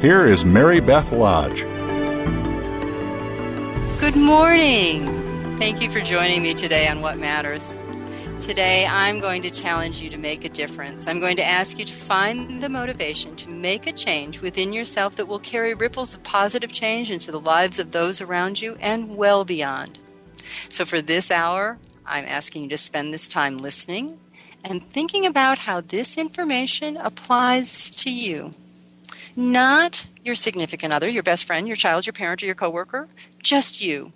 here is Mary Beth Lodge. Good morning. Thank you for joining me today on What Matters. Today, I'm going to challenge you to make a difference. I'm going to ask you to find the motivation to make a change within yourself that will carry ripples of positive change into the lives of those around you and well beyond. So, for this hour, I'm asking you to spend this time listening and thinking about how this information applies to you. Not your significant other, your best friend, your child, your parent, or your coworker, just you.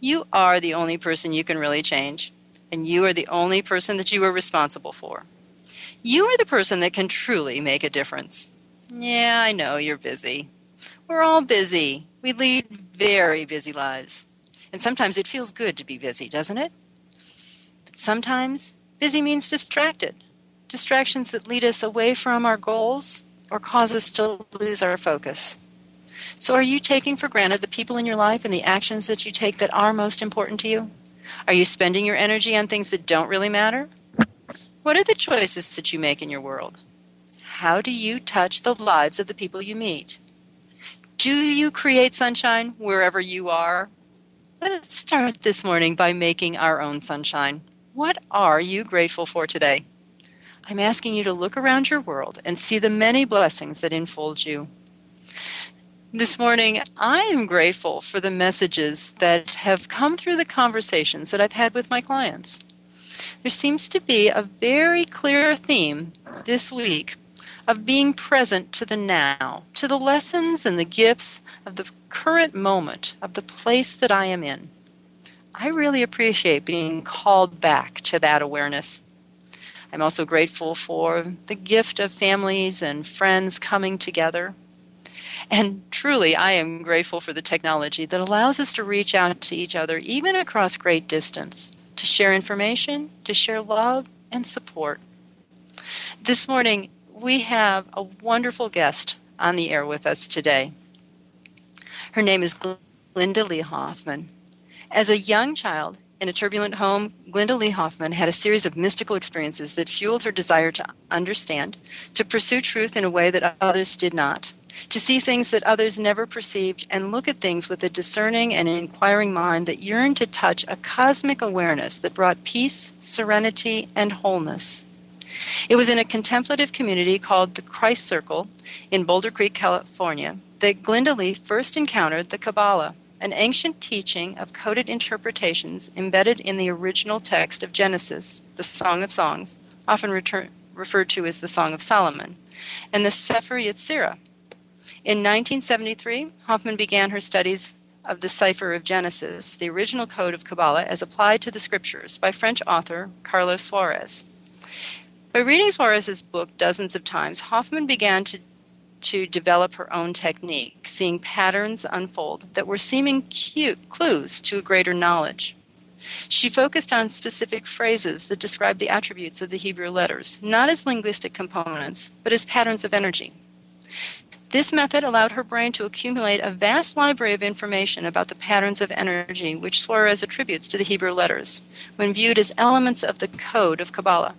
You are the only person you can really change, and you are the only person that you are responsible for. You are the person that can truly make a difference. Yeah, I know you're busy. We're all busy. We lead very busy lives. And sometimes it feels good to be busy, doesn't it? But sometimes busy means distracted. Distractions that lead us away from our goals or cause us to lose our focus. So, are you taking for granted the people in your life and the actions that you take that are most important to you? Are you spending your energy on things that don't really matter? What are the choices that you make in your world? How do you touch the lives of the people you meet? Do you create sunshine wherever you are? Let's start this morning by making our own sunshine. What are you grateful for today? I'm asking you to look around your world and see the many blessings that enfold you. This morning, I am grateful for the messages that have come through the conversations that I've had with my clients. There seems to be a very clear theme this week of being present to the now, to the lessons and the gifts of the current moment, of the place that I am in. I really appreciate being called back to that awareness. I'm also grateful for the gift of families and friends coming together. And truly, I am grateful for the technology that allows us to reach out to each other, even across great distance, to share information, to share love and support. This morning, we have a wonderful guest on the air with us today. Her name is Glynda Lee Hoffmann. As a young child in a turbulent home, Glynda Lee Hoffmann had a series of mystical experiences that fueled her desire to understand, to pursue truth in a way that others did not, to see things that others never perceived, and look at things with a discerning and inquiring mind that yearned to touch a cosmic awareness that brought peace, serenity, and wholeness. It was in a contemplative community called the Christ Circle in Boulder Creek, California, that Glynda Lee first encountered the Kabbalah, an ancient teaching of coded interpretations embedded in the original text of Genesis, the Song of Songs, often referred to as the Song of Solomon, and the Sefer Yetzirah. In 1973, Hoffmann began her studies of the Cipher of Genesis, the original code of Kabbalah as applied to the scriptures, by French author Carlos Suarez. By reading Suarez's book dozens of times, Hoffmann began to, to develop her own technique, seeing patterns unfold that were seeming cute clues to a greater knowledge. She focused on specific phrases that described the attributes of the Hebrew letters, not as linguistic components, but as patterns of energy. This method allowed her brain to accumulate a vast library of information about the patterns of energy which Suarez attributes to the Hebrew letters, when viewed as elements of the code of Kabbalah.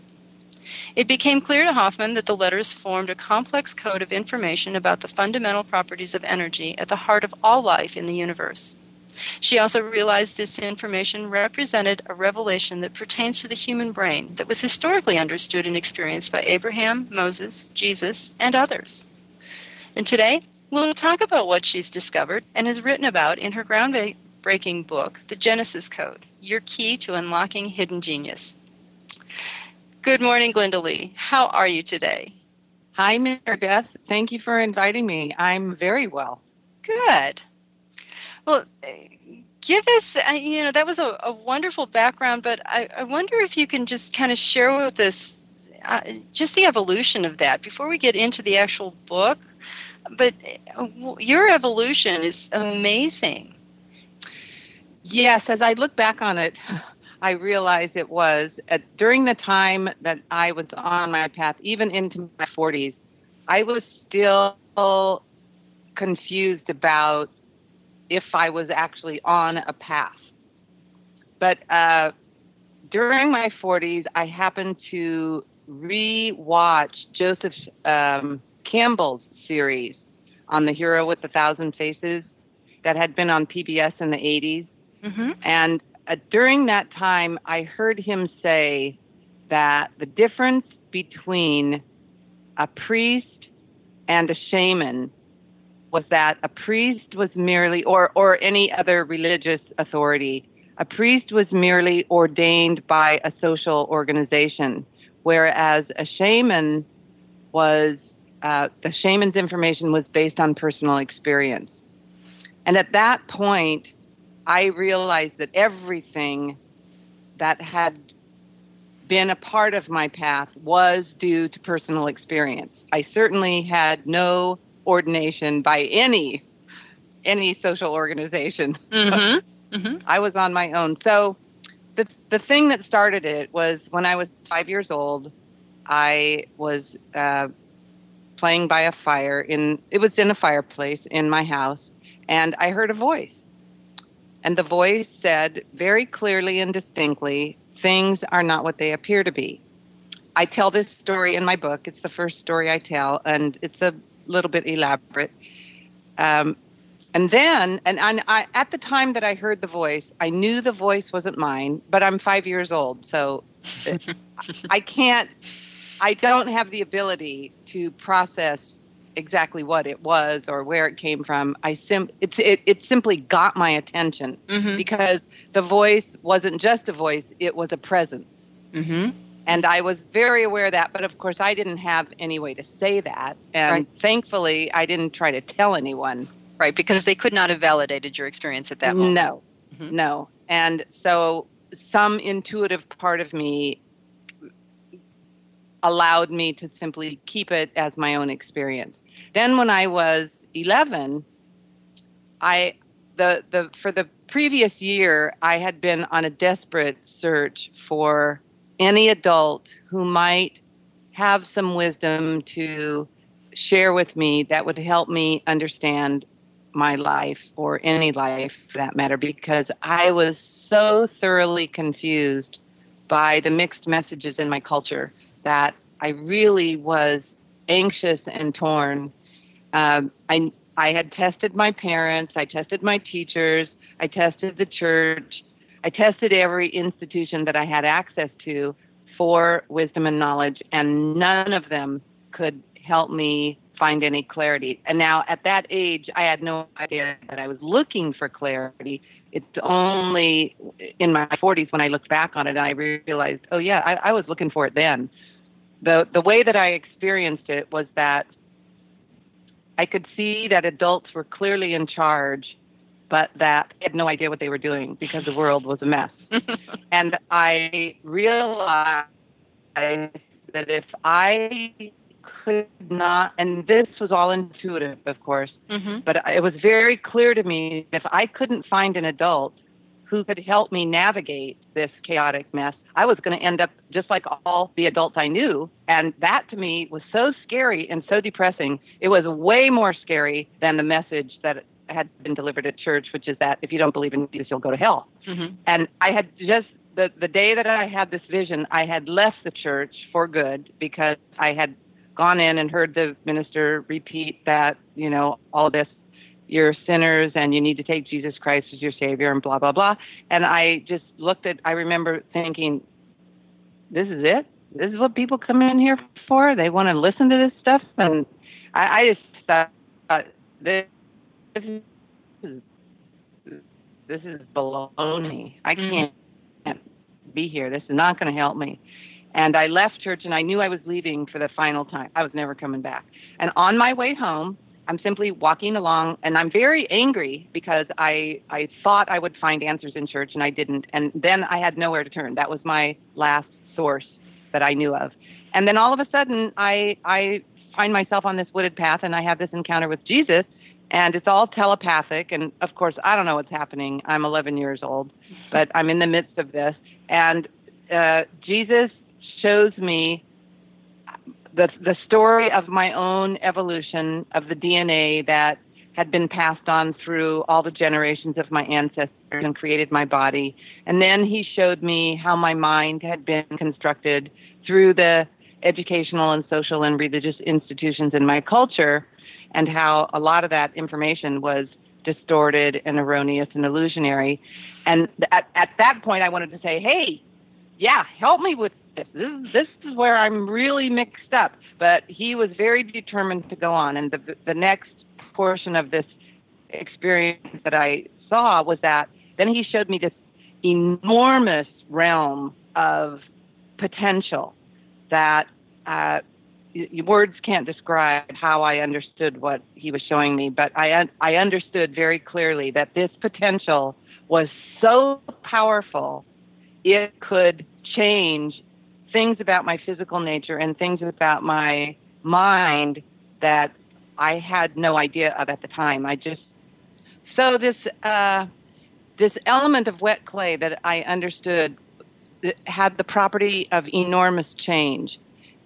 It became clear to Hoffmann that the letters formed a complex code of information about the fundamental properties of energy at the heart of all life in the universe. She also realized this information represented a revelation that pertains to the human brain that was historically understood and experienced by Abraham, Moses, Jesus, and others. And today, we'll talk about what she's discovered and has written about in her groundbreaking book, The Genesis Code Your Key to Unlocking Hidden Genius. Good morning, Glynda Lee. How are you today? Hi, Mary Beth. Thank you for inviting me. I'm very well. Good. Well, give us, uh, you know, that was a, a wonderful background, but I, I, wonder if you can just kind of share with us uh, just the evolution of that before we get into the actual book. But uh, your evolution is amazing. Yes, as I look back on it, I realized it was at, during the time that I was on my path, even into my 40s, I was still confused about if I was actually on a path. But uh, during my 40s, I happened to re-watch Joseph um, Campbell's series on the Hero with a Thousand Faces that had been on PBS in the 80s. Mm-hmm. And uh, during that time, I heard him say that the difference between a priest and a shaman was that a priest was merely, or, or any other religious authority, a priest was merely ordained by a social organization, whereas a shaman was, uh, the shaman's information was based on personal experience. And at that point, I realized that everything that had been a part of my path was due to personal experience. I certainly had no ordination by any any social organization. Mm-hmm. Mm-hmm. I was on my own. So the the thing that started it was when I was five years old. I was uh, playing by a fire in it was in a fireplace in my house, and I heard a voice and the voice said very clearly and distinctly, things are not what they appear to be. I tell this story in my book. It's the first story I tell, and it's a little bit elaborate. Um, and then, and, and I, at the time that I heard the voice, I knew the voice wasn't mine, but I'm five years old, so I can't, I don't have the ability to process exactly what it was or where it came from. I sim it's it, it simply got my attention mm-hmm. because the voice wasn't just a voice; it was a presence. Mm-hmm. And I was very aware of that, but of course, I didn't have any way to say that. And right. thankfully, I didn't try to tell anyone. Right, because they could not have validated your experience at that moment. No, mm-hmm. no. And so, some intuitive part of me allowed me to simply keep it as my own experience. Then when I was 11, I the the for the previous year I had been on a desperate search for any adult who might have some wisdom to share with me that would help me understand my life or any life for that matter because I was so thoroughly confused by the mixed messages in my culture that I really was anxious and torn. Um, I I had tested my parents, I tested my teachers, I tested the church, I tested every institution that I had access to for wisdom and knowledge, and none of them could help me find any clarity. And now at that age, I had no idea that I was looking for clarity. It's only in my 40s when I looked back on it and I realized, oh yeah, I, I was looking for it then the the way that I experienced it was that I could see that adults were clearly in charge, but that I had no idea what they were doing because the world was a mess. and I realized that if I could not, and this was all intuitive, of course, mm-hmm. but it was very clear to me if I couldn't find an adult who could help me navigate this chaotic mess, I was going to end up just like all the adults I knew. And that to me was so scary and so depressing. It was way more scary than the message that had been delivered at church, which is that if you don't believe in Jesus, you'll go to hell. Mm-hmm. And I had just the the day that I had this vision, I had left the church for good because I had gone in and heard the minister repeat that you know all this you're sinners and you need to take Jesus Christ as your savior and blah blah blah and I just looked at I remember thinking this is it this is what people come in here for they want to listen to this stuff and I, I just thought uh, this, this is this is baloney I can't be here. This is not going to help me. And I left church and I knew I was leaving for the final time. I was never coming back. And on my way home, I'm simply walking along and I'm very angry because I I thought I would find answers in church and I didn't. And then I had nowhere to turn. That was my last source that I knew of. And then all of a sudden I I find myself on this wooded path and I have this encounter with Jesus and it's all telepathic and of course i don't know what's happening i'm 11 years old but i'm in the midst of this and uh, jesus shows me the the story of my own evolution of the dna that had been passed on through all the generations of my ancestors and created my body and then he showed me how my mind had been constructed through the educational and social and religious institutions in my culture and how a lot of that information was distorted and erroneous and illusionary. And at, at that point, I wanted to say, hey, yeah, help me with this. This is, is where I'm really mixed up. But he was very determined to go on. And the, the next portion of this experience that I saw was that then he showed me this enormous realm of potential that uh, words can't describe how I understood what he was showing me, but I I understood very clearly that this potential was so powerful, it could change things about my physical nature and things about my mind that I had no idea of at the time. I just so this uh, this element of wet clay that I understood had the property of enormous change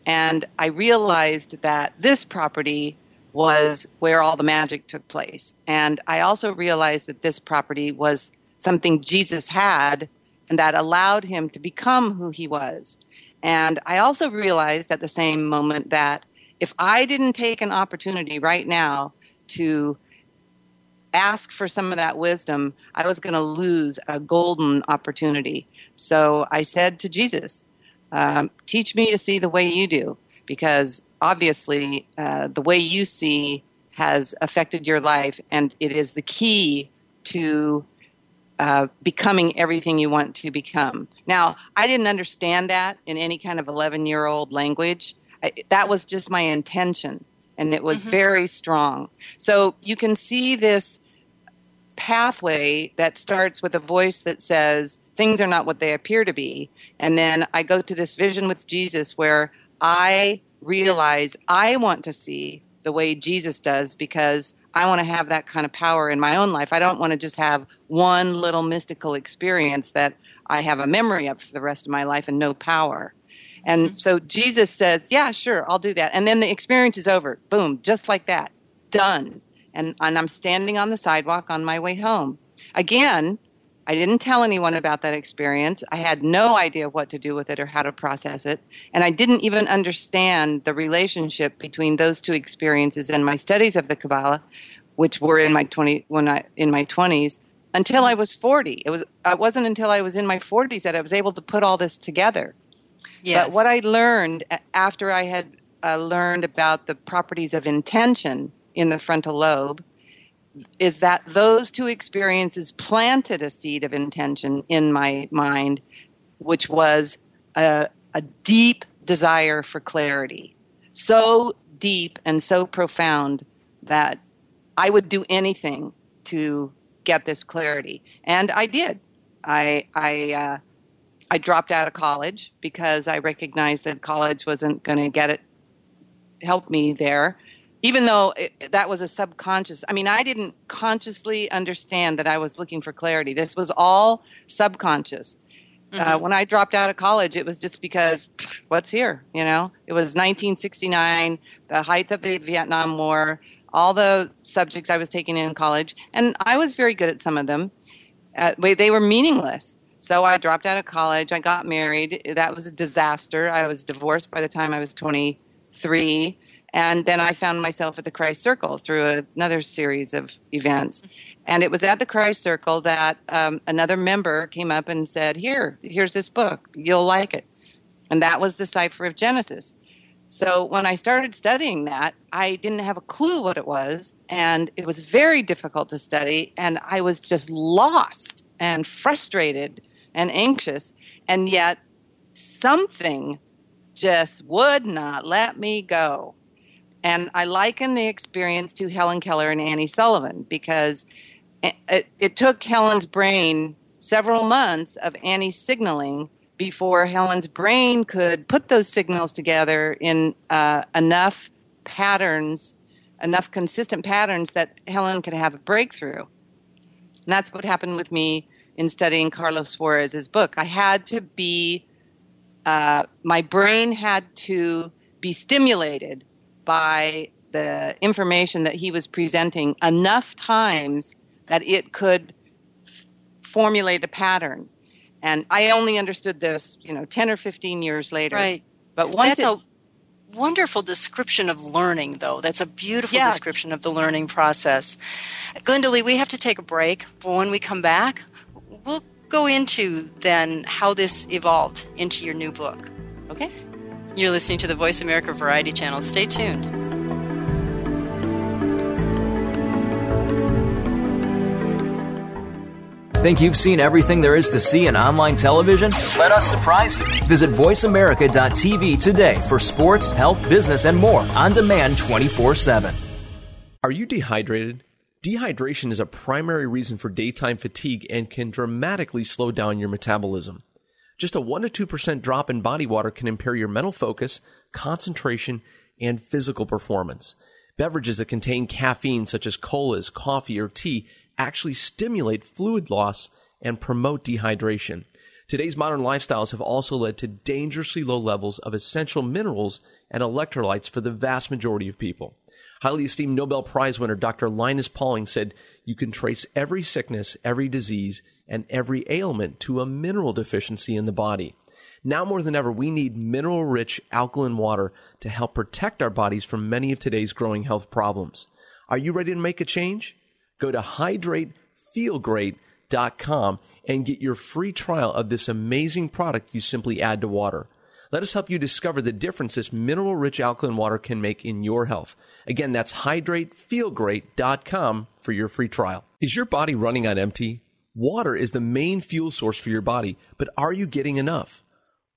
and I realized that this property was where all the magic took place. And I also realized that this property was something Jesus had and that allowed him to become who he was. And I also realized at the same moment that if I didn't take an opportunity right now to ask for some of that wisdom, I was going to lose a golden opportunity. So I said to Jesus, um, teach me to see the way you do, because obviously uh, the way you see has affected your life, and it is the key to uh, becoming everything you want to become. Now, I didn't understand that in any kind of 11 year old language. I, that was just my intention, and it was mm-hmm. very strong. So you can see this pathway that starts with a voice that says, things are not what they appear to be. And then I go to this vision with Jesus where I realize I want to see the way Jesus does because I want to have that kind of power in my own life. I don't want to just have one little mystical experience that I have a memory of for the rest of my life and no power. And mm-hmm. so Jesus says, Yeah, sure, I'll do that. And then the experience is over. Boom, just like that. Done. And, and I'm standing on the sidewalk on my way home. Again, I didn't tell anyone about that experience. I had no idea what to do with it or how to process it. And I didn't even understand the relationship between those two experiences and my studies of the Kabbalah, which were in my 20, when I, in my 20s, until I was 40. It, was, it wasn't until I was in my 40s that I was able to put all this together. Yes. But what I learned after I had uh, learned about the properties of intention in the frontal lobe is that those two experiences planted a seed of intention in my mind, which was a, a deep desire for clarity. So deep and so profound that I would do anything to get this clarity. And I did. I, I, uh, I dropped out of college because I recognized that college wasn't going to get it, help me there even though it, that was a subconscious i mean i didn't consciously understand that i was looking for clarity this was all subconscious uh, mm-hmm. uh, when i dropped out of college it was just because what's here you know it was 1969 the height of the vietnam war all the subjects i was taking in college and i was very good at some of them uh, they were meaningless So I dropped out of college. I got married. That was a disaster. I was divorced by the time I was 23. And then I found myself at the Christ Circle through another series of events. And it was at the Christ Circle that um, another member came up and said, Here, here's this book. You'll like it. And that was the Cipher of Genesis. So when I started studying that, I didn't have a clue what it was. And it was very difficult to study. And I was just lost and frustrated and anxious. And yet something just would not let me go. And I liken the experience to Helen Keller and Annie Sullivan because it, it took Helen's brain several months of Annie signaling before Helen's brain could put those signals together in uh, enough patterns, enough consistent patterns that Helen could have a breakthrough. And that's what happened with me in studying Carlos Suarez's book. I had to be, uh, my brain had to be stimulated by the information that he was presenting enough times that it could f- formulate a pattern. And I only understood this, you know, 10 or 15 years later. Right. But once That's it, a wonderful description of learning, though. That's a beautiful Yeah. description of the learning process. Glynda Lee, we have to take a break, but when we come back, we'll go into then how this evolved into your new book. okay. You're listening to the Voice America Variety Channel. Stay tuned. Think you've seen everything there is to see in online television? Let us surprise you. Visit VoiceAmerica.tv today for sports, health, business, and more on demand 24 7. Are you dehydrated? Dehydration is a primary reason for daytime fatigue and can dramatically slow down your metabolism. Just a 1 to 2% drop in body water can impair your mental focus, concentration, and physical performance. Beverages that contain caffeine, such as colas, coffee, or tea, actually stimulate fluid loss and promote dehydration. Today's modern lifestyles have also led to dangerously low levels of essential minerals and electrolytes for the vast majority of people. Highly esteemed Nobel Prize winner Dr. Linus Pauling said, You can trace every sickness, every disease, and every ailment to a mineral deficiency in the body. Now more than ever, we need mineral rich alkaline water to help protect our bodies from many of today's growing health problems. Are you ready to make a change? Go to hydratefeelgreat.com and get your free trial of this amazing product you simply add to water. Let us help you discover the difference this mineral rich alkaline water can make in your health. Again, that's hydratefeelgreat.com for your free trial. Is your body running on empty? Water is the main fuel source for your body, but are you getting enough?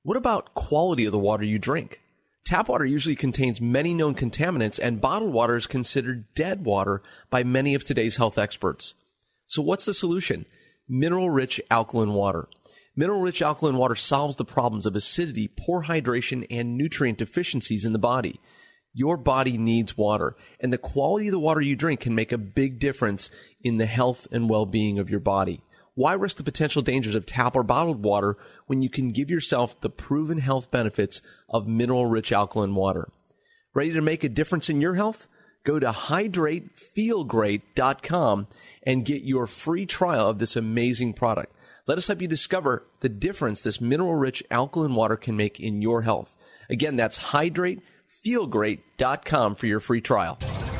What about quality of the water you drink? Tap water usually contains many known contaminants, and bottled water is considered dead water by many of today's health experts. So, what's the solution? Mineral rich alkaline water. Mineral rich alkaline water solves the problems of acidity, poor hydration, and nutrient deficiencies in the body. Your body needs water, and the quality of the water you drink can make a big difference in the health and well being of your body. Why risk the potential dangers of tap or bottled water when you can give yourself the proven health benefits of mineral rich alkaline water? Ready to make a difference in your health? Go to hydratefeelgreat.com and get your free trial of this amazing product. Let us help you discover the difference this mineral rich alkaline water can make in your health. Again, that's hydratefeelgreat.com for your free trial.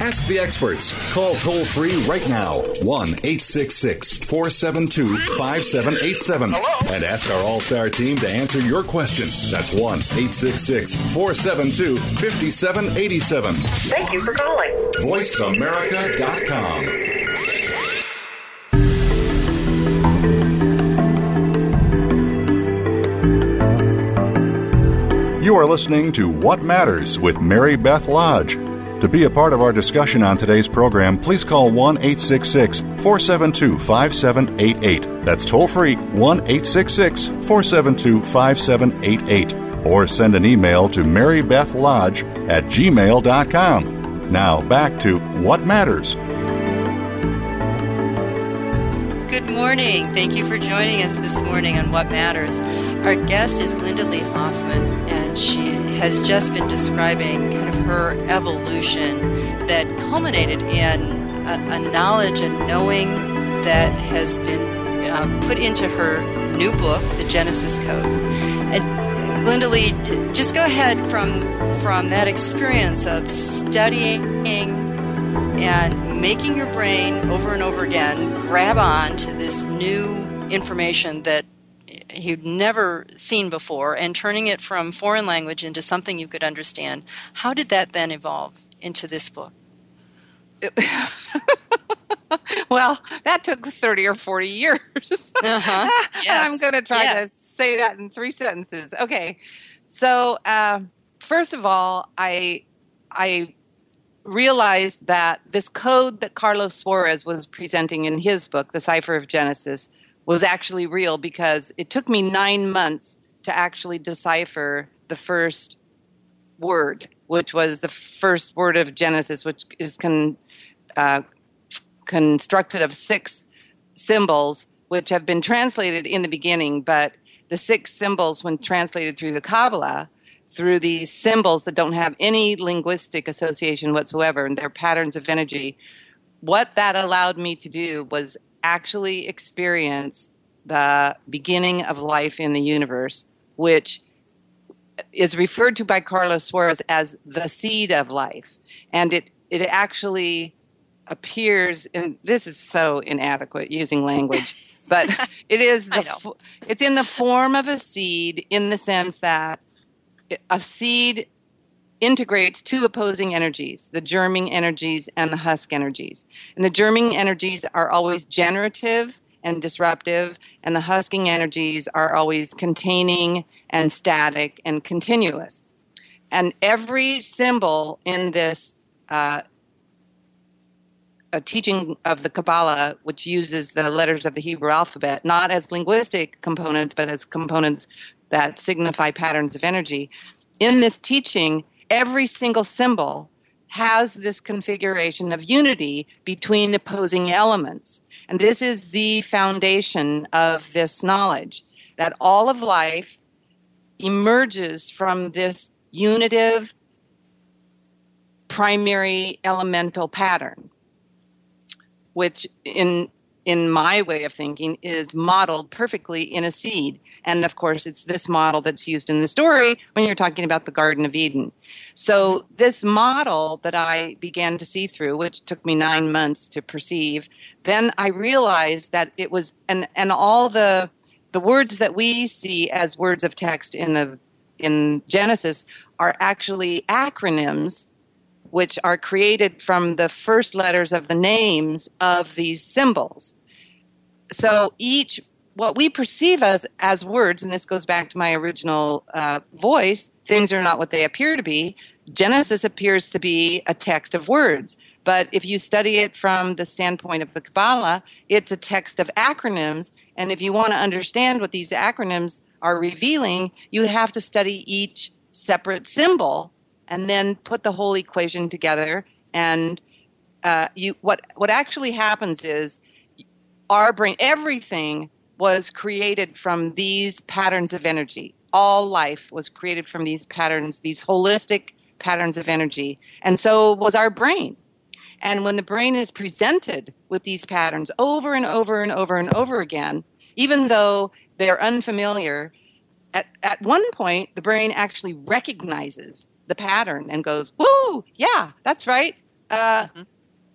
Ask the experts. Call toll free right now 1 866 472 5787 and ask our All Star team to answer your question. That's 1 866 472 5787. Thank you for calling. VoiceAmerica.com. You are listening to What Matters with Mary Beth Lodge. To be a part of our discussion on today's program, please call 1 866 472 5788. That's toll free 1 866 472 5788. Or send an email to marybethlodge at gmail.com. Now back to What Matters. Good morning. Thank you for joining us this morning on What Matters. Our guest is Glynda Lee Hoffmann, and she has just been describing her evolution that culminated in a, a knowledge and knowing that has been uh, put into her new book, The Genesis Code. And Glynda Lee, just go ahead from from that experience of studying and making your brain over and over again grab on to this new information that you'd never seen before and turning it from foreign language into something you could understand. How did that then evolve into this book? well, that took 30 or 40 years. Uh-huh. Yes. I'm going to try yes. to say that in three sentences. Okay. So, uh, first of all, I I realized that this code that Carlos Suarez was presenting in his book, The Cipher of Genesis, was actually real because it took me nine months to actually decipher the first word, which was the first word of Genesis, which is con, uh, constructed of six symbols, which have been translated in the beginning, but the six symbols, when translated through the Kabbalah, through these symbols that don't have any linguistic association whatsoever, and they're patterns of energy, what that allowed me to do was actually experience the beginning of life in the universe, which is referred to by Carlos Suarez as the seed of life. And it, it actually appears, and this is so inadequate using language, but it is the, it's in the form of a seed in the sense that a seed integrates two opposing energies the germing energies and the husk energies and the germing energies are always generative and disruptive and the husking energies are always containing and static and continuous and every symbol in this uh, teaching of the Kabbalah, which uses the letters of the Hebrew alphabet, not as linguistic components, but as components that signify patterns of energy. In this teaching, every single symbol has this configuration of unity between opposing elements. And this is the foundation of this knowledge that all of life emerges from this unitive primary elemental pattern which in in my way of thinking is modeled perfectly in a seed and of course it's this model that's used in the story when you're talking about the garden of eden so this model that i began to see through which took me 9 months to perceive then i realized that it was and and all the the words that we see as words of text in the in genesis are actually acronyms which are created from the first letters of the names of these symbols. So each, what we perceive as, as words, and this goes back to my original uh, voice, things are not what they appear to be. Genesis appears to be a text of words. But if you study it from the standpoint of the Kabbalah, it's a text of acronyms. And if you want to understand what these acronyms are revealing, you have to study each separate symbol and then put the whole equation together. And uh, you, what what actually happens is our brain, everything was created from these patterns of energy. All life was created from these patterns, these holistic patterns of energy, and so was our brain. And when the brain is presented with these patterns over and over and over and over again, even though they're unfamiliar, at, at one point the brain actually recognizes the pattern and goes, "Woo, yeah, that's right. Uh,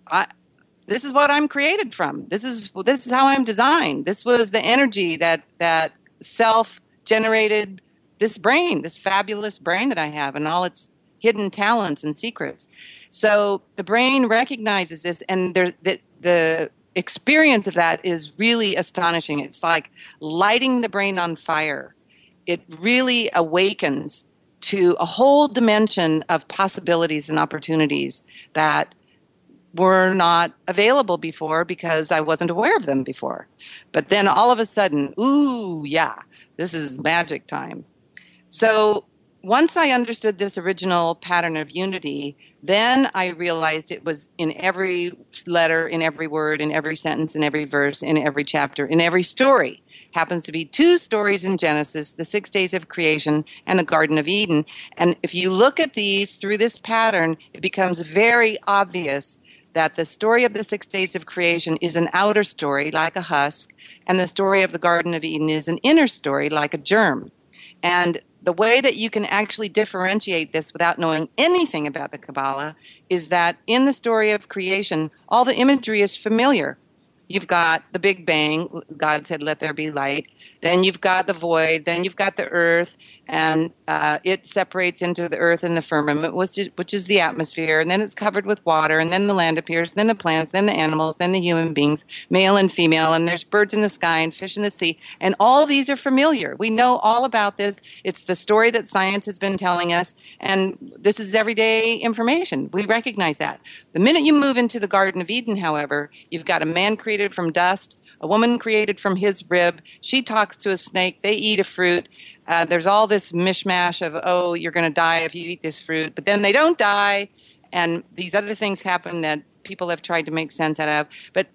I, this is what I'm created from. This is this is how I'm designed. This was the energy that that self generated this brain, this fabulous brain that I have, and all its hidden talents and secrets. So the brain recognizes this, and there, the, the experience of that is really astonishing. It's like lighting the brain on fire. It really awakens to a whole dimension of possibilities and opportunities that were not available before because I wasn't aware of them before. But then all of a sudden, ooh, yeah, this is magic time. So once I understood this original pattern of unity, then I realized it was in every letter, in every word, in every sentence, in every verse, in every chapter, in every story. Happens to be two stories in Genesis the six days of creation and the Garden of Eden. And if you look at these through this pattern, it becomes very obvious that the story of the six days of creation is an outer story, like a husk, and the story of the Garden of Eden is an inner story, like a germ. And the way that you can actually differentiate this without knowing anything about the Kabbalah is that in the story of creation, all the imagery is familiar. You've got the Big Bang, God said, let there be light. Then you've got the void. Then you've got the earth, and uh, it separates into the earth and the firmament, which is, which is the atmosphere. And then it's covered with water. And then the land appears. Then the plants. Then the animals. Then the human beings, male and female. And there's birds in the sky and fish in the sea. And all these are familiar. We know all about this. It's the story that science has been telling us. And this is everyday information. We recognize that. The minute you move into the Garden of Eden, however, you've got a man created from dust a woman created from his rib. She talks to a snake. They eat a fruit. Uh, there's all this mishmash of, oh, you're going to die if you eat this fruit. But then they don't die. And these other things happen that people have tried to make sense out of. But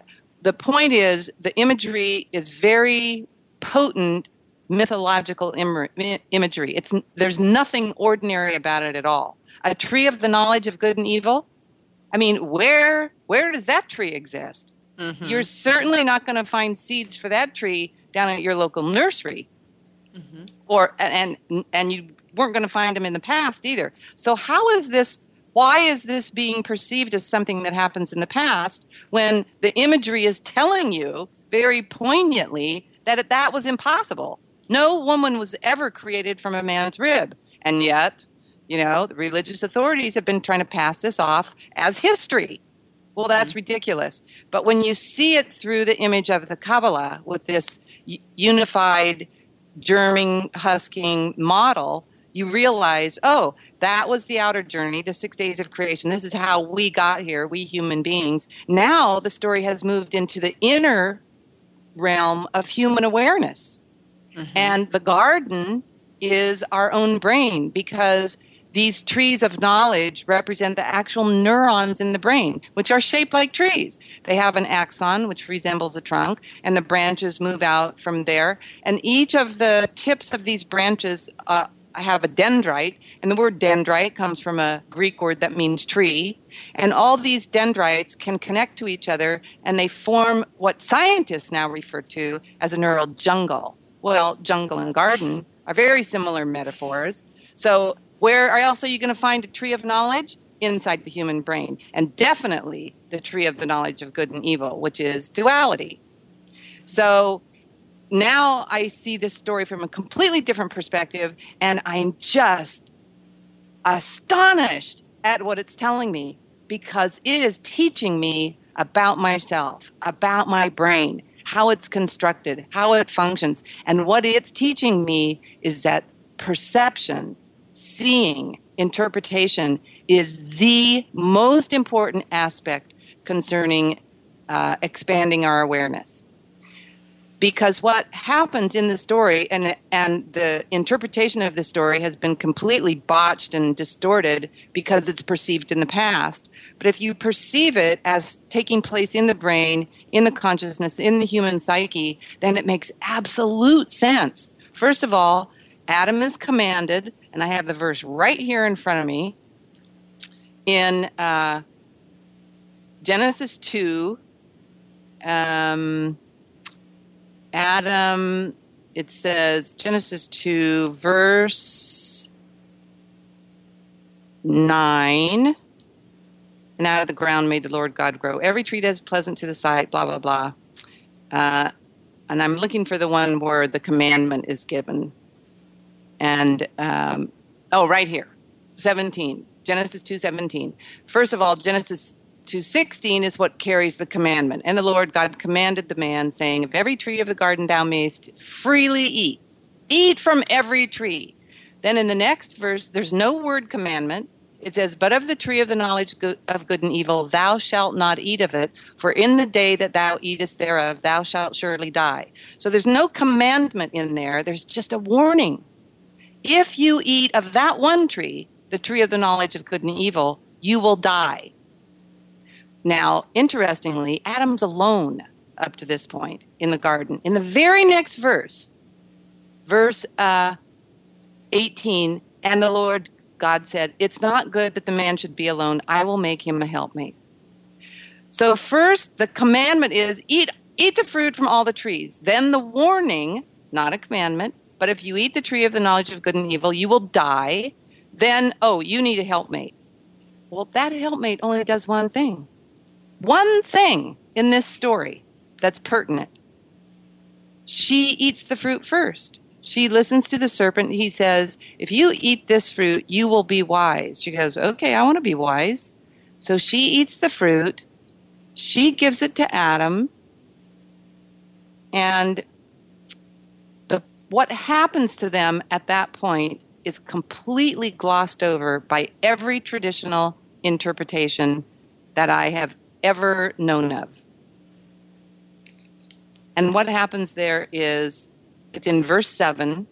the point is, the imagery is very potent mythological Im- imagery. It's, there's nothing ordinary about it at all. A tree of the knowledge of good and evil. I mean, where where does that tree exist? Mm-hmm. You're certainly not going to find seeds for that tree down at your local nursery, mm-hmm. or and and you weren't going to find them in the past either. So how is this? Why is this being perceived as something that happens in the past when the imagery is telling you very poignantly that that was impossible? No woman was ever created from a man's rib, and yet, you know, the religious authorities have been trying to pass this off as history. Well, that's mm-hmm. ridiculous. But when you see it through the image of the Kabbalah with this unified germing, husking model, you realize, oh, that was the outer journey, the six days of creation. This is how we got here, we human beings. Now the story has moved into the inner realm of human awareness. Mm-hmm. And the garden is our own brain because these trees of knowledge represent the actual neurons in the brain, which are shaped like trees. They have an axon, which resembles a trunk, and the branches move out from there. And each of the tips of these branches uh, have a dendrite, and the word dendrite comes from a Greek word that means tree. And all these dendrites can connect to each other, and they form what scientists now refer to as a neural jungle. Well, jungle and garden are very similar metaphors. So where else are you going to find a tree of knowledge? Inside the human brain. And definitely the tree of the knowledge of good and evil, which is duality. So now I see this story from a completely different perspective, and I'm just astonished at what it's telling me because it is teaching me about myself, about my brain, how it's constructed, how it functions. And what it's teaching me is that perception seeing, interpretation is the most important aspect concerning uh, expanding our awareness. Because what happens in the story and, and the interpretation of the story has been completely botched and distorted because it's perceived in the past. But if you perceive it as taking place in the brain, in the consciousness, in the human psyche, then it makes absolute sense. First of all, Adam is commanded and I have the verse right here in front of me in uh, Genesis 2. Um, Adam, it says, Genesis 2, verse 9. And out of the ground made the Lord God grow every tree that is pleasant to the sight, blah, blah, blah. Uh, and I'm looking for the one where the commandment is given and um, oh, right here, 17, Genesis 2:17. First of all, Genesis 2:16 is what carries the commandment. And the Lord God commanded the man, saying, "Of every tree of the garden thou mayest freely eat. Eat from every tree." Then in the next verse, there's no word commandment. It says, But of the tree of the knowledge of good and evil, thou shalt not eat of it, for in the day that thou eatest thereof, thou shalt surely die. So there's no commandment in there, there's just a warning. If you eat of that one tree, the tree of the knowledge of good and evil, you will die. Now, interestingly, Adam's alone up to this point in the garden. In the very next verse, verse uh, 18, and the Lord God said, It's not good that the man should be alone. I will make him a helpmate. So, first, the commandment is eat, eat the fruit from all the trees. Then the warning, not a commandment, but if you eat the tree of the knowledge of good and evil, you will die. Then, oh, you need a helpmate. Well, that helpmate only does one thing. One thing in this story that's pertinent. She eats the fruit first. She listens to the serpent. He says, If you eat this fruit, you will be wise. She goes, Okay, I want to be wise. So she eats the fruit. She gives it to Adam. And what happens to them at that point is completely glossed over by every traditional interpretation that I have ever known of. And what happens there is it's in verse 7.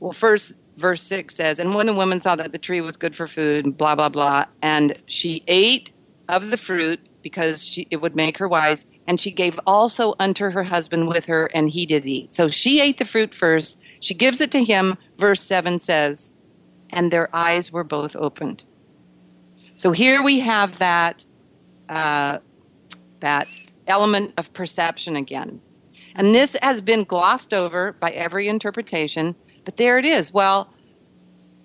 Well, first, verse 6 says, And when the woman saw that the tree was good for food, blah, blah, blah, and she ate of the fruit because she, it would make her wise, and she gave also unto her husband with her, and he did eat. So she ate the fruit first. She gives it to him. Verse 7 says, And their eyes were both opened. So here we have that, uh, that element of perception again. And this has been glossed over by every interpretation, but there it is. Well,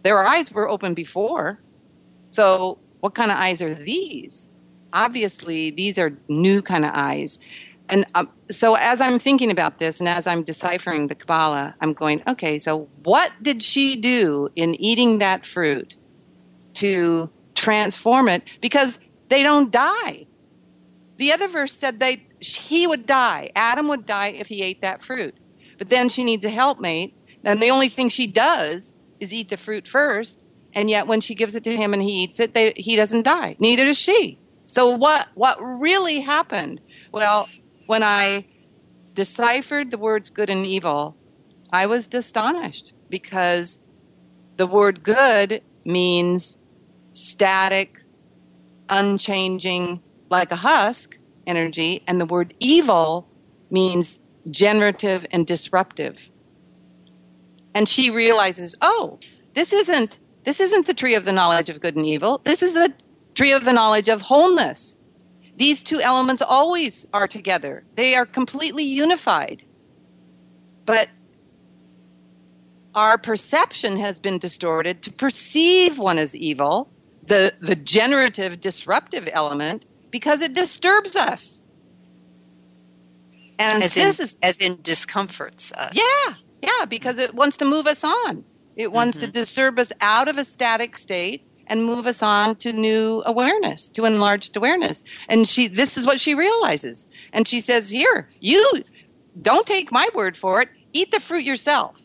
their eyes were open before. So, what kind of eyes are these? Obviously, these are new kind of eyes. And um, so, as I'm thinking about this and as I'm deciphering the Kabbalah, I'm going, okay, so what did she do in eating that fruit to transform it? Because they don't die. The other verse said they he would die. Adam would die if he ate that fruit. But then she needs a helpmate, and the only thing she does is eat the fruit first. And yet, when she gives it to him and he eats it, they, he doesn't die. Neither does she. So what what really happened? Well, when I deciphered the words good and evil, I was astonished because the word good means static, unchanging, like a husk energy, and the word evil means generative and disruptive. And she realizes, oh, this isn't this isn't the tree of the knowledge of good and evil. This is the tree of the knowledge of wholeness. These two elements always are together. They are completely unified. But our perception has been distorted to perceive one as evil, the, the generative, disruptive element, because it disturbs us. And as this in, is as in discomforts us. Yeah, yeah, because it wants to move us on. It wants mm-hmm. to disturb us out of a static state and move us on to new awareness, to enlarged awareness. And she this is what she realizes. And she says, "Here, you don't take my word for it. Eat the fruit yourself."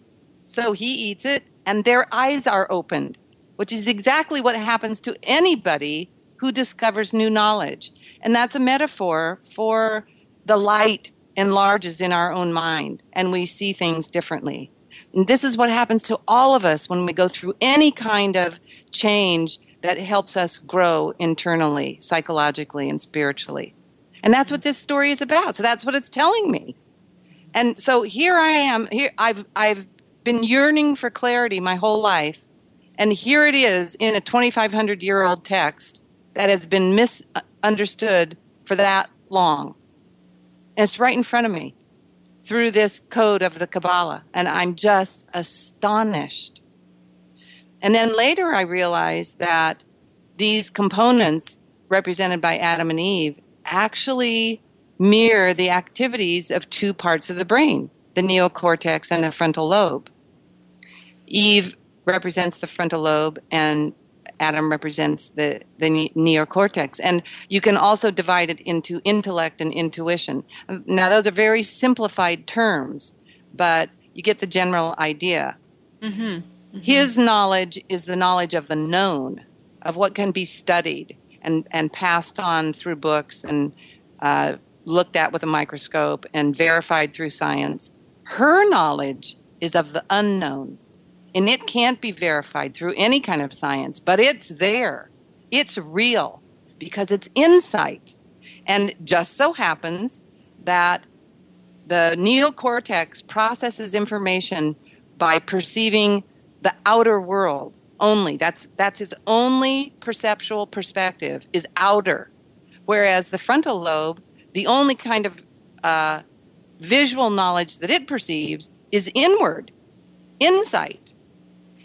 So he eats it and their eyes are opened, which is exactly what happens to anybody who discovers new knowledge. And that's a metaphor for the light enlarges in our own mind and we see things differently. And this is what happens to all of us when we go through any kind of change that helps us grow internally, psychologically, and spiritually. And that's what this story is about. So that's what it's telling me. And so here I am. Here I've I've been yearning for clarity my whole life. And here it is in a 2500 year old text that has been misunderstood for that long. And it's right in front of me through this code of the Kabbalah. And I'm just astonished. And then later I realized that these components represented by Adam and Eve actually mirror the activities of two parts of the brain the neocortex and the frontal lobe. Eve represents the frontal lobe, and Adam represents the, the neocortex. And you can also divide it into intellect and intuition. Now, those are very simplified terms, but you get the general idea. Mm-hmm. Mm-hmm. His knowledge is the knowledge of the known, of what can be studied and, and passed on through books and uh, looked at with a microscope and verified through science. Her knowledge is of the unknown, and it can't be verified through any kind of science, but it's there. It's real because it's insight. And just so happens that the neocortex processes information by perceiving the outer world only. That's that's his only perceptual perspective is outer, whereas the frontal lobe, the only kind of uh, visual knowledge that it perceives is inward, insight,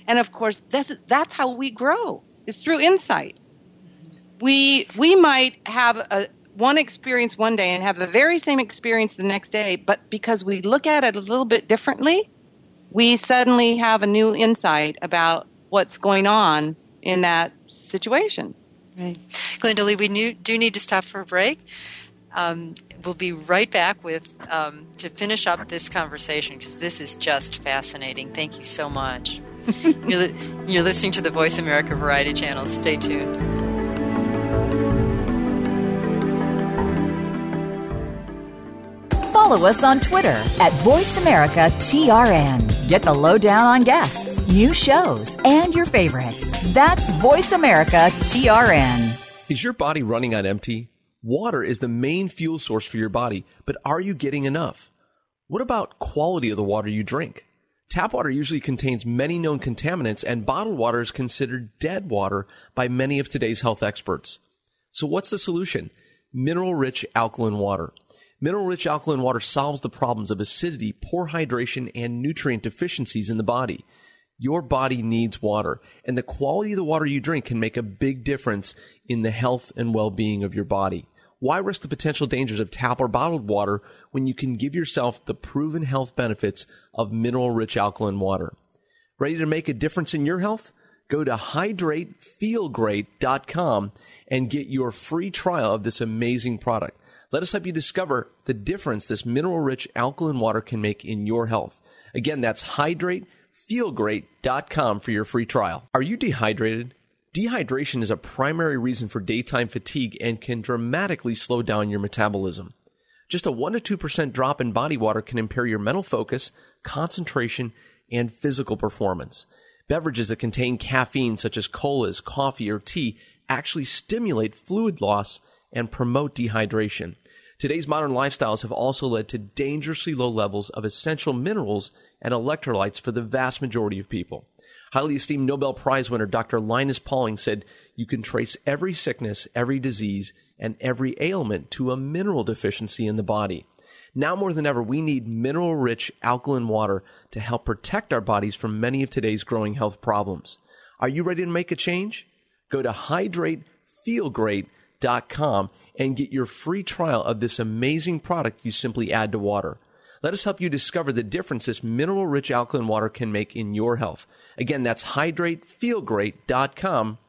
and of course that's that's how we grow. It's through insight. We we might have a one experience one day and have the very same experience the next day, but because we look at it a little bit differently, we suddenly have a new insight about what's going on in that situation. Right. Glynda Lee, we knew, do need to stop for a break. Um, we'll be right back with um, to finish up this conversation because this is just fascinating. Thank you so much. you're, li- you're listening to the Voice America Variety Channel. Stay tuned. Follow us on Twitter at VoiceAmericaTRN. Get the lowdown on guests, new shows, and your favorites. That's VoiceAmericaTRN. Is your body running on empty? Water is the main fuel source for your body, but are you getting enough? What about quality of the water you drink? Tap water usually contains many known contaminants, and bottled water is considered dead water by many of today's health experts. So, what's the solution? Mineral rich alkaline water. Mineral rich alkaline water solves the problems of acidity, poor hydration, and nutrient deficiencies in the body. Your body needs water, and the quality of the water you drink can make a big difference in the health and well being of your body. Why risk the potential dangers of tap or bottled water when you can give yourself the proven health benefits of mineral rich alkaline water? Ready to make a difference in your health? Go to hydratefeelgreat.com and get your free trial of this amazing product. Let us help you discover the difference this mineral rich alkaline water can make in your health. Again, that's hydratefeelgreat.com for your free trial. Are you dehydrated? Dehydration is a primary reason for daytime fatigue and can dramatically slow down your metabolism. Just a 1 to 2% drop in body water can impair your mental focus, concentration, and physical performance. Beverages that contain caffeine, such as colas, coffee, or tea, actually stimulate fluid loss and promote dehydration. Today's modern lifestyles have also led to dangerously low levels of essential minerals and electrolytes for the vast majority of people. Highly esteemed Nobel Prize winner Dr. Linus Pauling said, You can trace every sickness, every disease, and every ailment to a mineral deficiency in the body. Now more than ever, we need mineral rich alkaline water to help protect our bodies from many of today's growing health problems. Are you ready to make a change? Go to hydratefeelgreat.com and get your free trial of this amazing product you simply add to water. Let us help you discover the difference this mineral rich alkaline water can make in your health. Again, that's hydratefeelgreat.com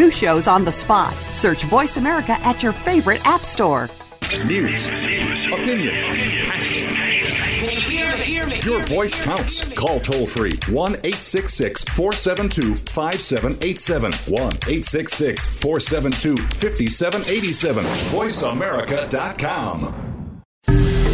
new shows on the spot. Search Voice America at your favorite app store. News, opinion, your voice counts. Call toll free 1 866 472 5787. 1 866 472 5787. VoiceAmerica.com.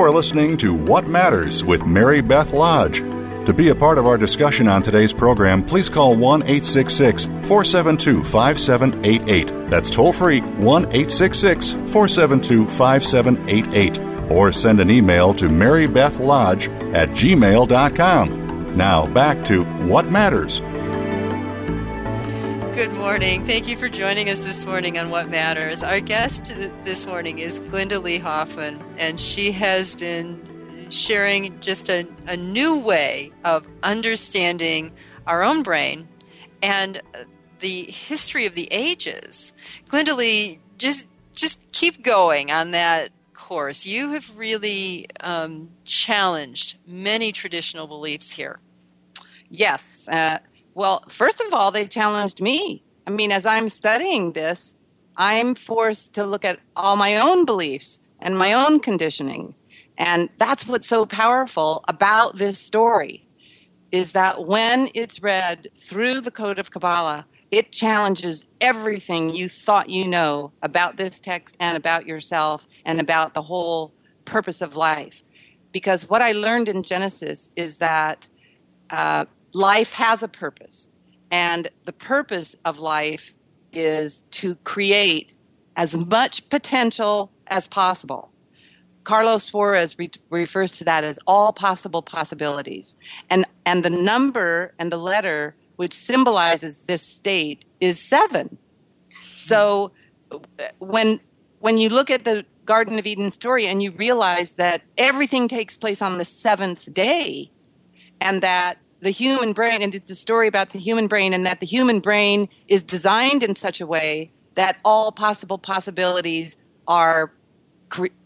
You are listening to What Matters with Mary Beth Lodge. To be a part of our discussion on today's program, please call 1 866 472 5788. That's toll free 1 866 472 5788. Or send an email to marybethlodge at gmail.com. Now back to What Matters. Good morning. Thank you for joining us this morning on What Matters. Our guest this morning is Glynda Lee Hoffmann, and she has been sharing just a, a new way of understanding our own brain and the history of the ages. Glynda Lee, just just keep going on that course. You have really um, challenged many traditional beliefs here. Yes. Uh, well, first of all, they challenged me. I mean, as I'm studying this, I'm forced to look at all my own beliefs and my own conditioning. And that's what's so powerful about this story is that when it's read through the Code of Kabbalah, it challenges everything you thought you know about this text and about yourself and about the whole purpose of life. Because what I learned in Genesis is that uh, life has a purpose. And the purpose of life is to create as much potential as possible. Carlos Suarès re- refers to that as all possible possibilities. And, and the number and the letter which symbolizes this state is seven. So when, when you look at the Garden of Eden story and you realize that everything takes place on the seventh day and that the human brain, and it's a story about the human brain, and that the human brain is designed in such a way that all possible possibilities are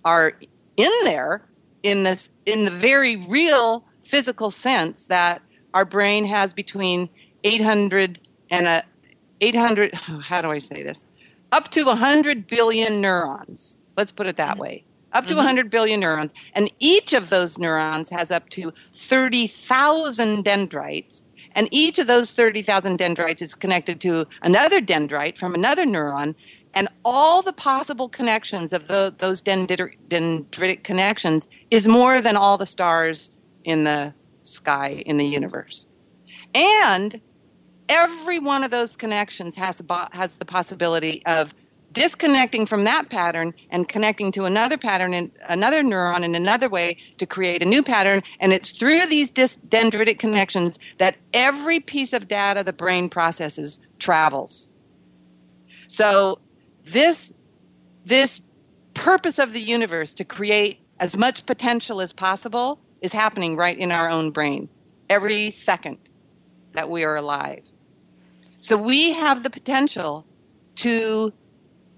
are in there in this in the very real physical sense that our brain has between 800 and a 800 how do I say this? Up to 100 billion neurons. Let's put it that mm-hmm. way up to mm-hmm. 100 billion neurons. And each of those neurons has up to 30,000 dendrites. And each of those 30,000 dendrites is connected to another dendrite from another neuron. And all the possible connections of the, those dendritic connections is more than all the stars in the sky in the universe. And every one of those connections has, has the possibility of disconnecting from that pattern and connecting to another pattern and another neuron in another way to create a new pattern. And it's through these dis- dendritic connections that every piece of data the brain processes travels. So this, this purpose of the universe to create as much potential as possible is happening right in our own brain every second that we are alive. So we have the potential to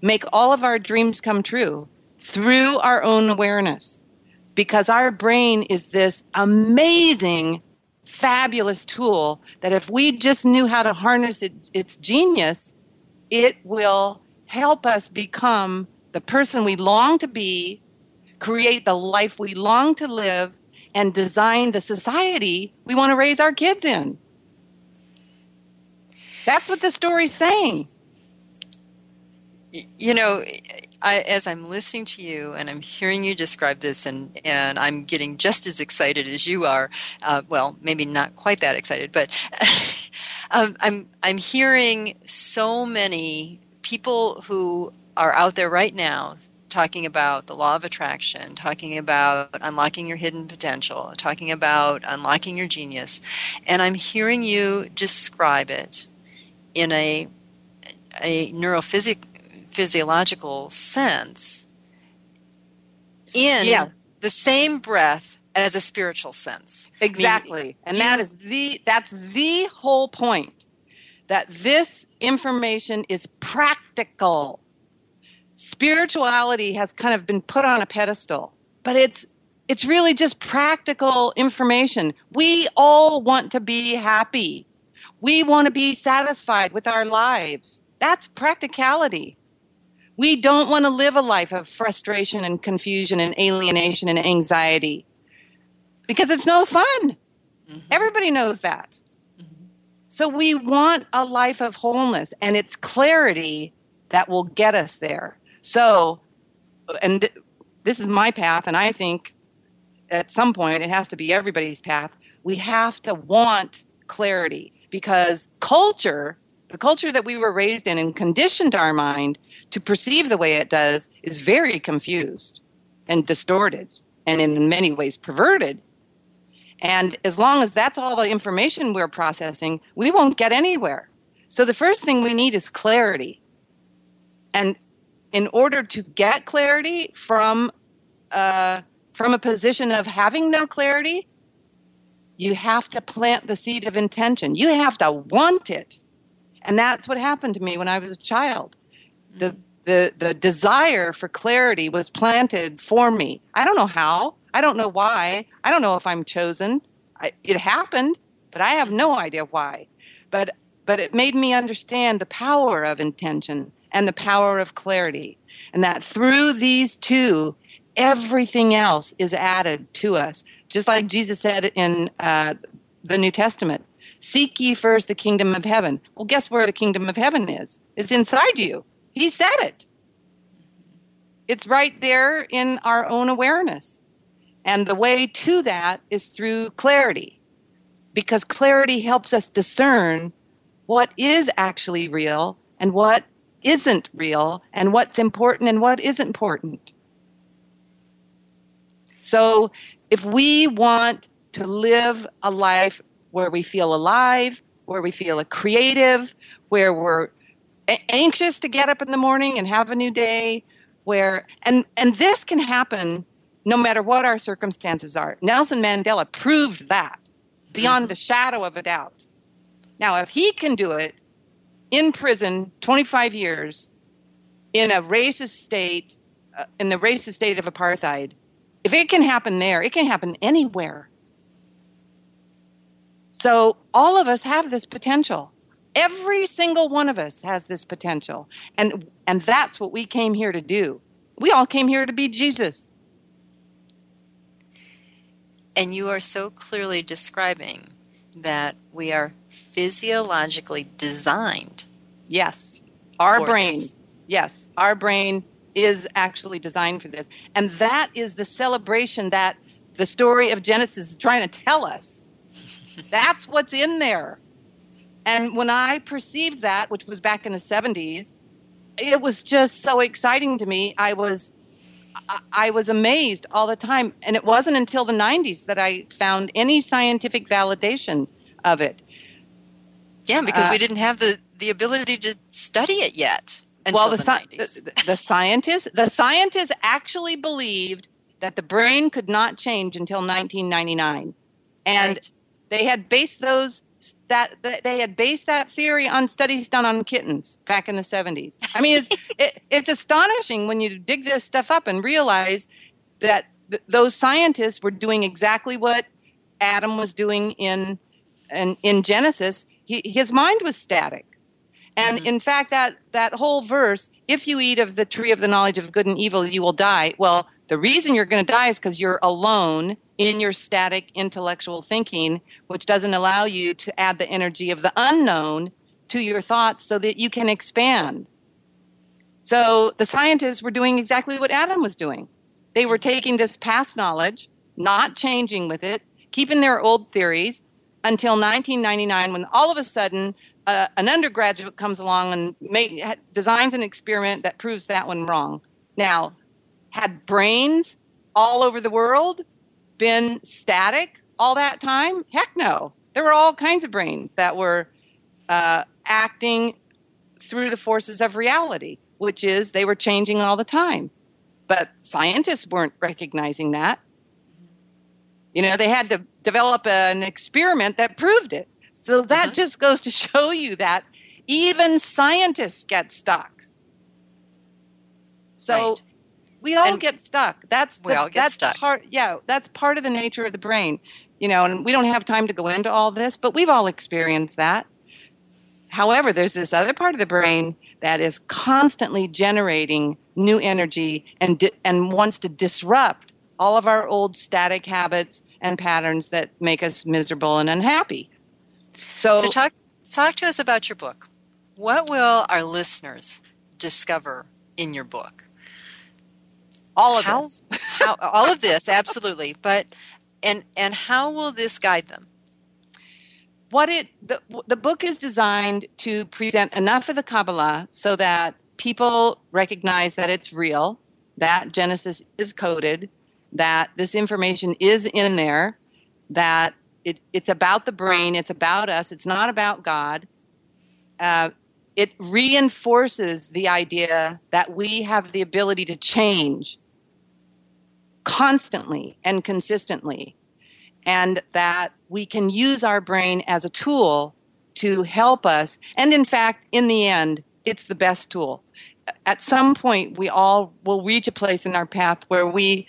make all of our dreams come true through our own awareness. Because our brain is this amazing, fabulous tool that if we just knew how to harness it, its genius, it will help us become the person we long to be, create the life we long to live, and design the society we want to raise our kids in. That's what the story's saying you know, I, as I'm listening to you and I'm hearing you describe this, and, and I'm getting just as excited as you are. Uh, well, maybe not quite that excited, but um, I'm I'm hearing so many people who are out there right now talking about the law of attraction, talking about unlocking your hidden potential, talking about unlocking your genius, and I'm hearing you describe it in a a neurophysic physiological sense in yeah. the same breath as a spiritual sense. Exactly. I mean, and that is the that's the whole point that this information is practical. Spirituality has kind of been put on a pedestal, but it's it's really just practical information. We all want to be happy. We want to be satisfied with our lives. That's practicality. We don't want to live a life of frustration and confusion and alienation and anxiety because it's no fun. Mm-hmm. Everybody knows that. Mm-hmm. So we want a life of wholeness and it's clarity that will get us there. So, and th- this is my path, and I think at some point it has to be everybody's path. We have to want clarity because culture, the culture that we were raised in and conditioned our mind to perceive the way it does is very confused and distorted and in many ways perverted. And as long as that's all the information we're processing, we won't get anywhere. So the first thing we need is clarity. And in order to get clarity from uh, from a position of having no clarity, you have to plant the seed of intention. You have to want it. And that's what happened to me when I was a child. The, the, the desire for clarity was planted for me. I don't know how. I don't know why. I don't know if I'm chosen. I, it happened, but I have no idea why. But, but it made me understand the power of intention and the power of clarity. And that through these two, everything else is added to us. Just like Jesus said in uh, the New Testament Seek ye first the kingdom of heaven. Well, guess where the kingdom of heaven is? It's inside you. He said it. It's right there in our own awareness. And the way to that is through clarity, because clarity helps us discern what is actually real and what isn't real, and what's important and what isn't important. So, if we want to live a life where we feel alive, where we feel creative, where we're anxious to get up in the morning and have a new day, where and and this can happen no matter what our circumstances are. Nelson Mandela proved that beyond mm-hmm. a shadow of a doubt. Now, if he can do it in prison 25 years in a racist state, uh, in the racist state of apartheid, if it can happen there, it can happen anywhere. So all of us have this potential. Every single one of us has this potential. And and that's what we came here to do. We all came here to be Jesus. And you are so clearly describing that we are physiologically designed. Yes. Our brain. This. Yes. Our brain is actually designed for this. And that is the celebration that the story of Genesis is trying to tell us. That's what's in there. And when I perceived that, which was back in the 70s, it was just so exciting to me. I was I was amazed all the time. And it wasn't until the 90s that I found any scientific validation of it. Yeah, because uh, we didn't have the, the ability to study it yet well, the, the, the, the scientists the scientists actually believed that the brain could not change until 1999, and right. they had based those that they had based that theory on studies done on kittens back in the 70s. I mean, it's, it, it's astonishing when you dig this stuff up and realize that th- those scientists were doing exactly what Adam was doing in in, in Genesis. He, his mind was static. And mm-hmm. in fact, that, that whole verse, if you eat of the tree of the knowledge of good and evil, you will die. Well, the reason you're going to die is because you're alone in your static intellectual thinking, which doesn't allow you to add the energy of the unknown to your thoughts so that you can expand. So the scientists were doing exactly what Adam was doing. They were taking this past knowledge, not changing with it, keeping their old theories until 1999 when all of a sudden uh, an undergraduate comes along and make, designs an experiment that proves that one wrong. Now, had brains all over the world been static all that time? Heck no. There were all kinds of brains that were uh, acting through the forces of reality, which is they were changing all the time. But scientists weren't recognizing that. You know, they had to develop an experiment that proved it. So that mm-hmm. just goes to show you that even scientists get stuck. So right. We all and get stuck. That's we the, all get that's stuck. Part, yeah, that's part of the nature of the brain. You know, and we don't have time to go into all this, but we've all experienced that. However, there's this other part of the brain that is constantly generating new energy and di- and wants to disrupt all of our old static habits and patterns that make us miserable and unhappy. So, so talk talk to us about your book. What will our listeners discover in your book? All of how, this. how, all of this, absolutely. But and and how will this guide them? What it the the book is designed to present enough of the Kabbalah so that people recognize that it's real, that Genesis is coded, that this information is in there, that it, it's about the brain. It's about us. It's not about God. uh, it reinforces the idea that we have the ability to change constantly and consistently, and that we can use our brain as a tool to help us. And in fact, in the end, it's the best tool. At some point, we all will reach a place in our path where we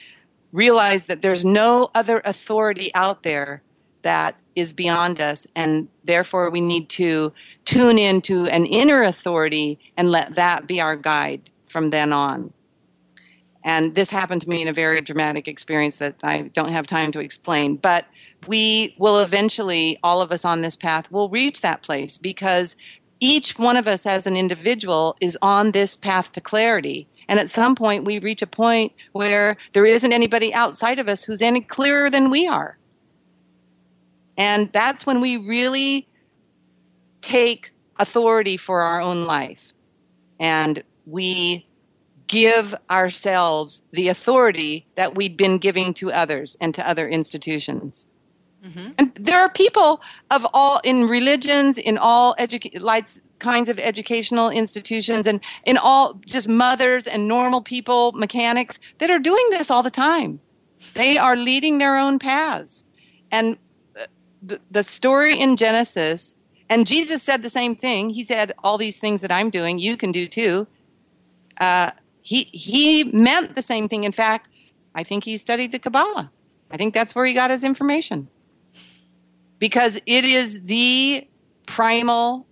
realize that there's no other authority out there that is beyond us, and therefore we need to tune into an inner authority and let that be our guide from then on. And this happened to me in a very dramatic experience that I don't have time to explain. But we will eventually, all of us on this path, will reach that place because each one of us as an individual is on this path to clarity. And at some point, we reach a point where there isn't anybody outside of us who's any clearer than we are. And that's when we really take authority for our own life. And we give ourselves the authority that we'd been giving to others and to other institutions. Mm-hmm. And there are people of all in religions, in all educa- lights, kinds of educational institutions, and in all just mothers and normal people, mechanics that are doing this all the time. They are leading their own paths. And uh, the, the story in Genesis, and Jesus said the same thing. He said, All these things that I'm doing, you can do too. Uh, he he meant the same thing. In fact, I think he studied the Kabbalah. I think that's where he got his information. Because it is the primal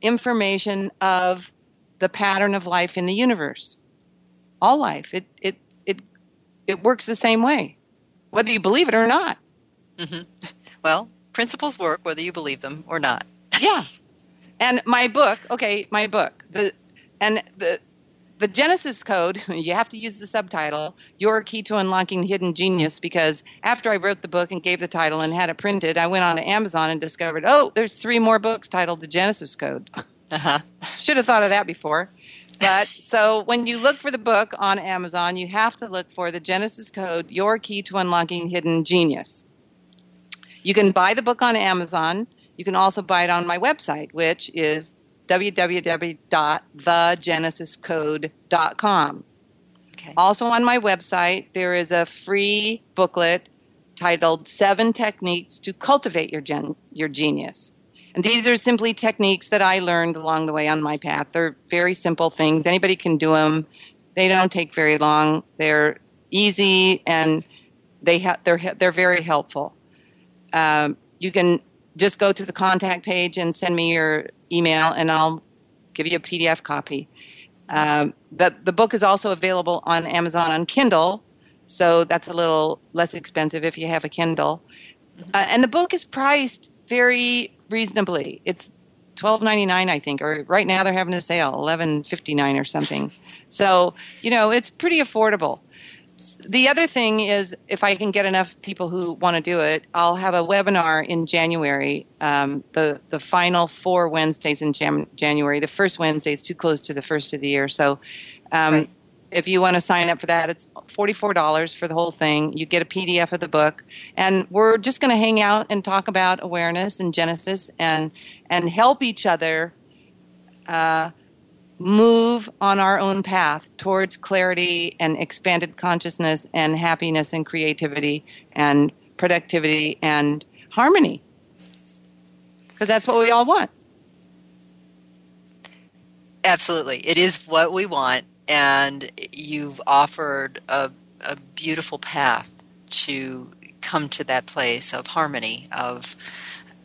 information of the pattern of life in the universe. All life. It it it it works the same way, whether you believe it or not. Mm-hmm. Well, principles work whether you believe them or not. yeah. And my book, okay, my book, the and the the Genesis code, you have to use the subtitle, Your Key to Unlocking Hidden Genius, because after I wrote the book and gave the title and had it printed, I went on to Amazon and discovered, oh, there's three more books titled The Genesis Code. Uh-huh. Should have thought of that before. But so when you look for the book on Amazon, you have to look for The Genesis Code, Your Key to Unlocking Hidden Genius. You can buy the book on Amazon. You can also buy it on my website, which is www.thegenesiscode.com. Okay. Also on my website, there is a free booklet titled Seven Techniques to Cultivate Your, gen- your Genius. And these are simply techniques that I learned along the way on my path. They're very simple things. Anybody can do them. They don't take very long. They're easy and they ha- they're, they're very helpful. Um, you can just go to the contact page and send me your email, and I'll give you a PDF copy. Um, the, the book is also available on Amazon on Kindle, so that's a little less expensive if you have a Kindle. Uh, and the book is priced very reasonably. It's twelve ninety nine, I think, or right now they're having a sale, eleven fifty nine or something. So you know it's pretty affordable the other thing is if I can get enough people who want to do it, I'll have a webinar in January. Um, the the final four Wednesdays in Jan- January. The first Wednesday is too close to the first of the year, so. Um, right. If you want to sign up for that, it's $44 for the whole thing. You get a PDF of the book. And we're just going to hang out and talk about awareness and Genesis and, and help each other uh, move on our own path towards clarity and expanded consciousness and happiness and creativity and productivity and harmony. Because that's what we all want. Absolutely. It is what we want. And you've offered a, a beautiful path to come to that place of harmony, of,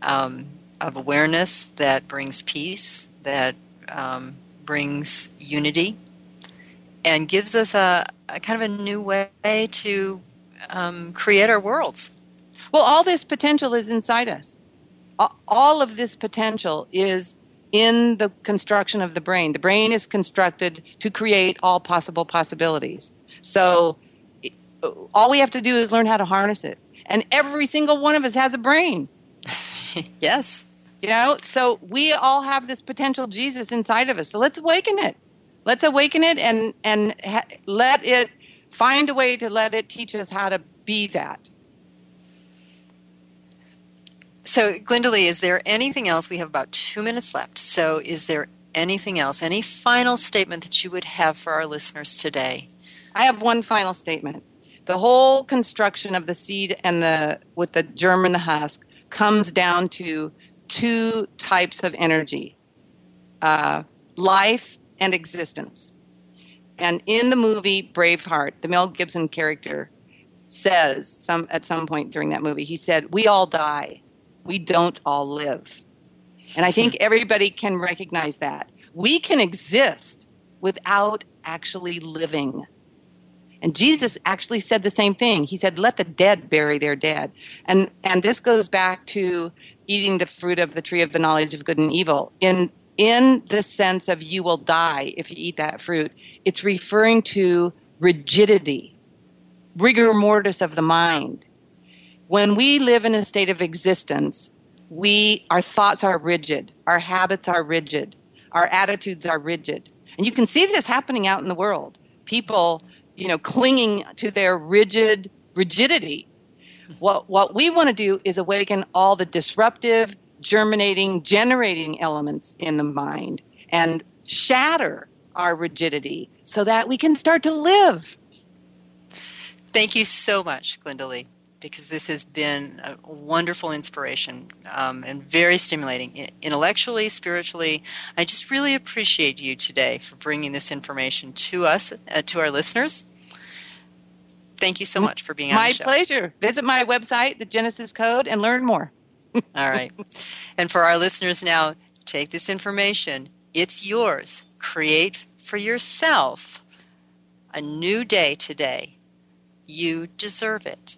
um, of awareness that brings peace, that um, brings unity and gives us a, a kind of a new way to um, create our worlds. Well, all this potential is inside us. All of this potential is in the construction of the brain. The brain is constructed to create all possible possibilities. So all we have to do is learn how to harness it. And every single one of us has a brain. yes. You know, so we all have this potential Jesus inside of us. So let's awaken it. Let's awaken it and and ha- let it find a way to let it teach us how to be that. So, Glynda-Lee, is there anything else? We have about two minutes left. So, is there anything else? Any final statement that you would have for our listeners today? I have one final statement. The whole construction of the seed and the with the germ and the husk comes down to two types of energy: uh, life and existence. And in the movie Braveheart, the Mel Gibson character says some at some point during that movie, he said, "We all die. We don't all live." And I think everybody can recognize that. We can exist without actually living. And Jesus actually said the same thing. He said, "Let the dead bury their dead." And and this goes back to eating the fruit of the tree of the knowledge of good and evil. In in the sense of you will die if you eat that fruit, it's referring to rigidity, rigor mortis of the mind. When we live in a state of existence, we our thoughts are rigid, our habits are rigid, our attitudes are rigid. And you can see this happening out in the world. People, you know, clinging to their rigid rigidity. What what we want to do is awaken all the disruptive, germinating, generating elements in the mind and shatter our rigidity so that we can start to live. Thank you so much, Glynda Lee, because this has been a wonderful inspiration um, and very stimulating intellectually, spiritually. I just really appreciate you today for bringing this information to us, uh, to our listeners. Thank you so much for being on my pleasure. Visit my website, the Genesis Code, and learn more. All right. And for our listeners now, take this information. It's yours. Create for yourself a new day today. You deserve it.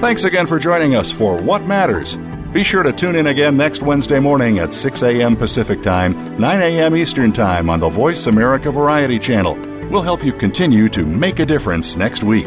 Thanks again for joining us for What Matters. Be sure to tune in again next Wednesday morning at 6 a.m. Pacific Time, 9 a.m. Eastern Time on the Voice America Variety Channel. We'll help you continue to make a difference next week.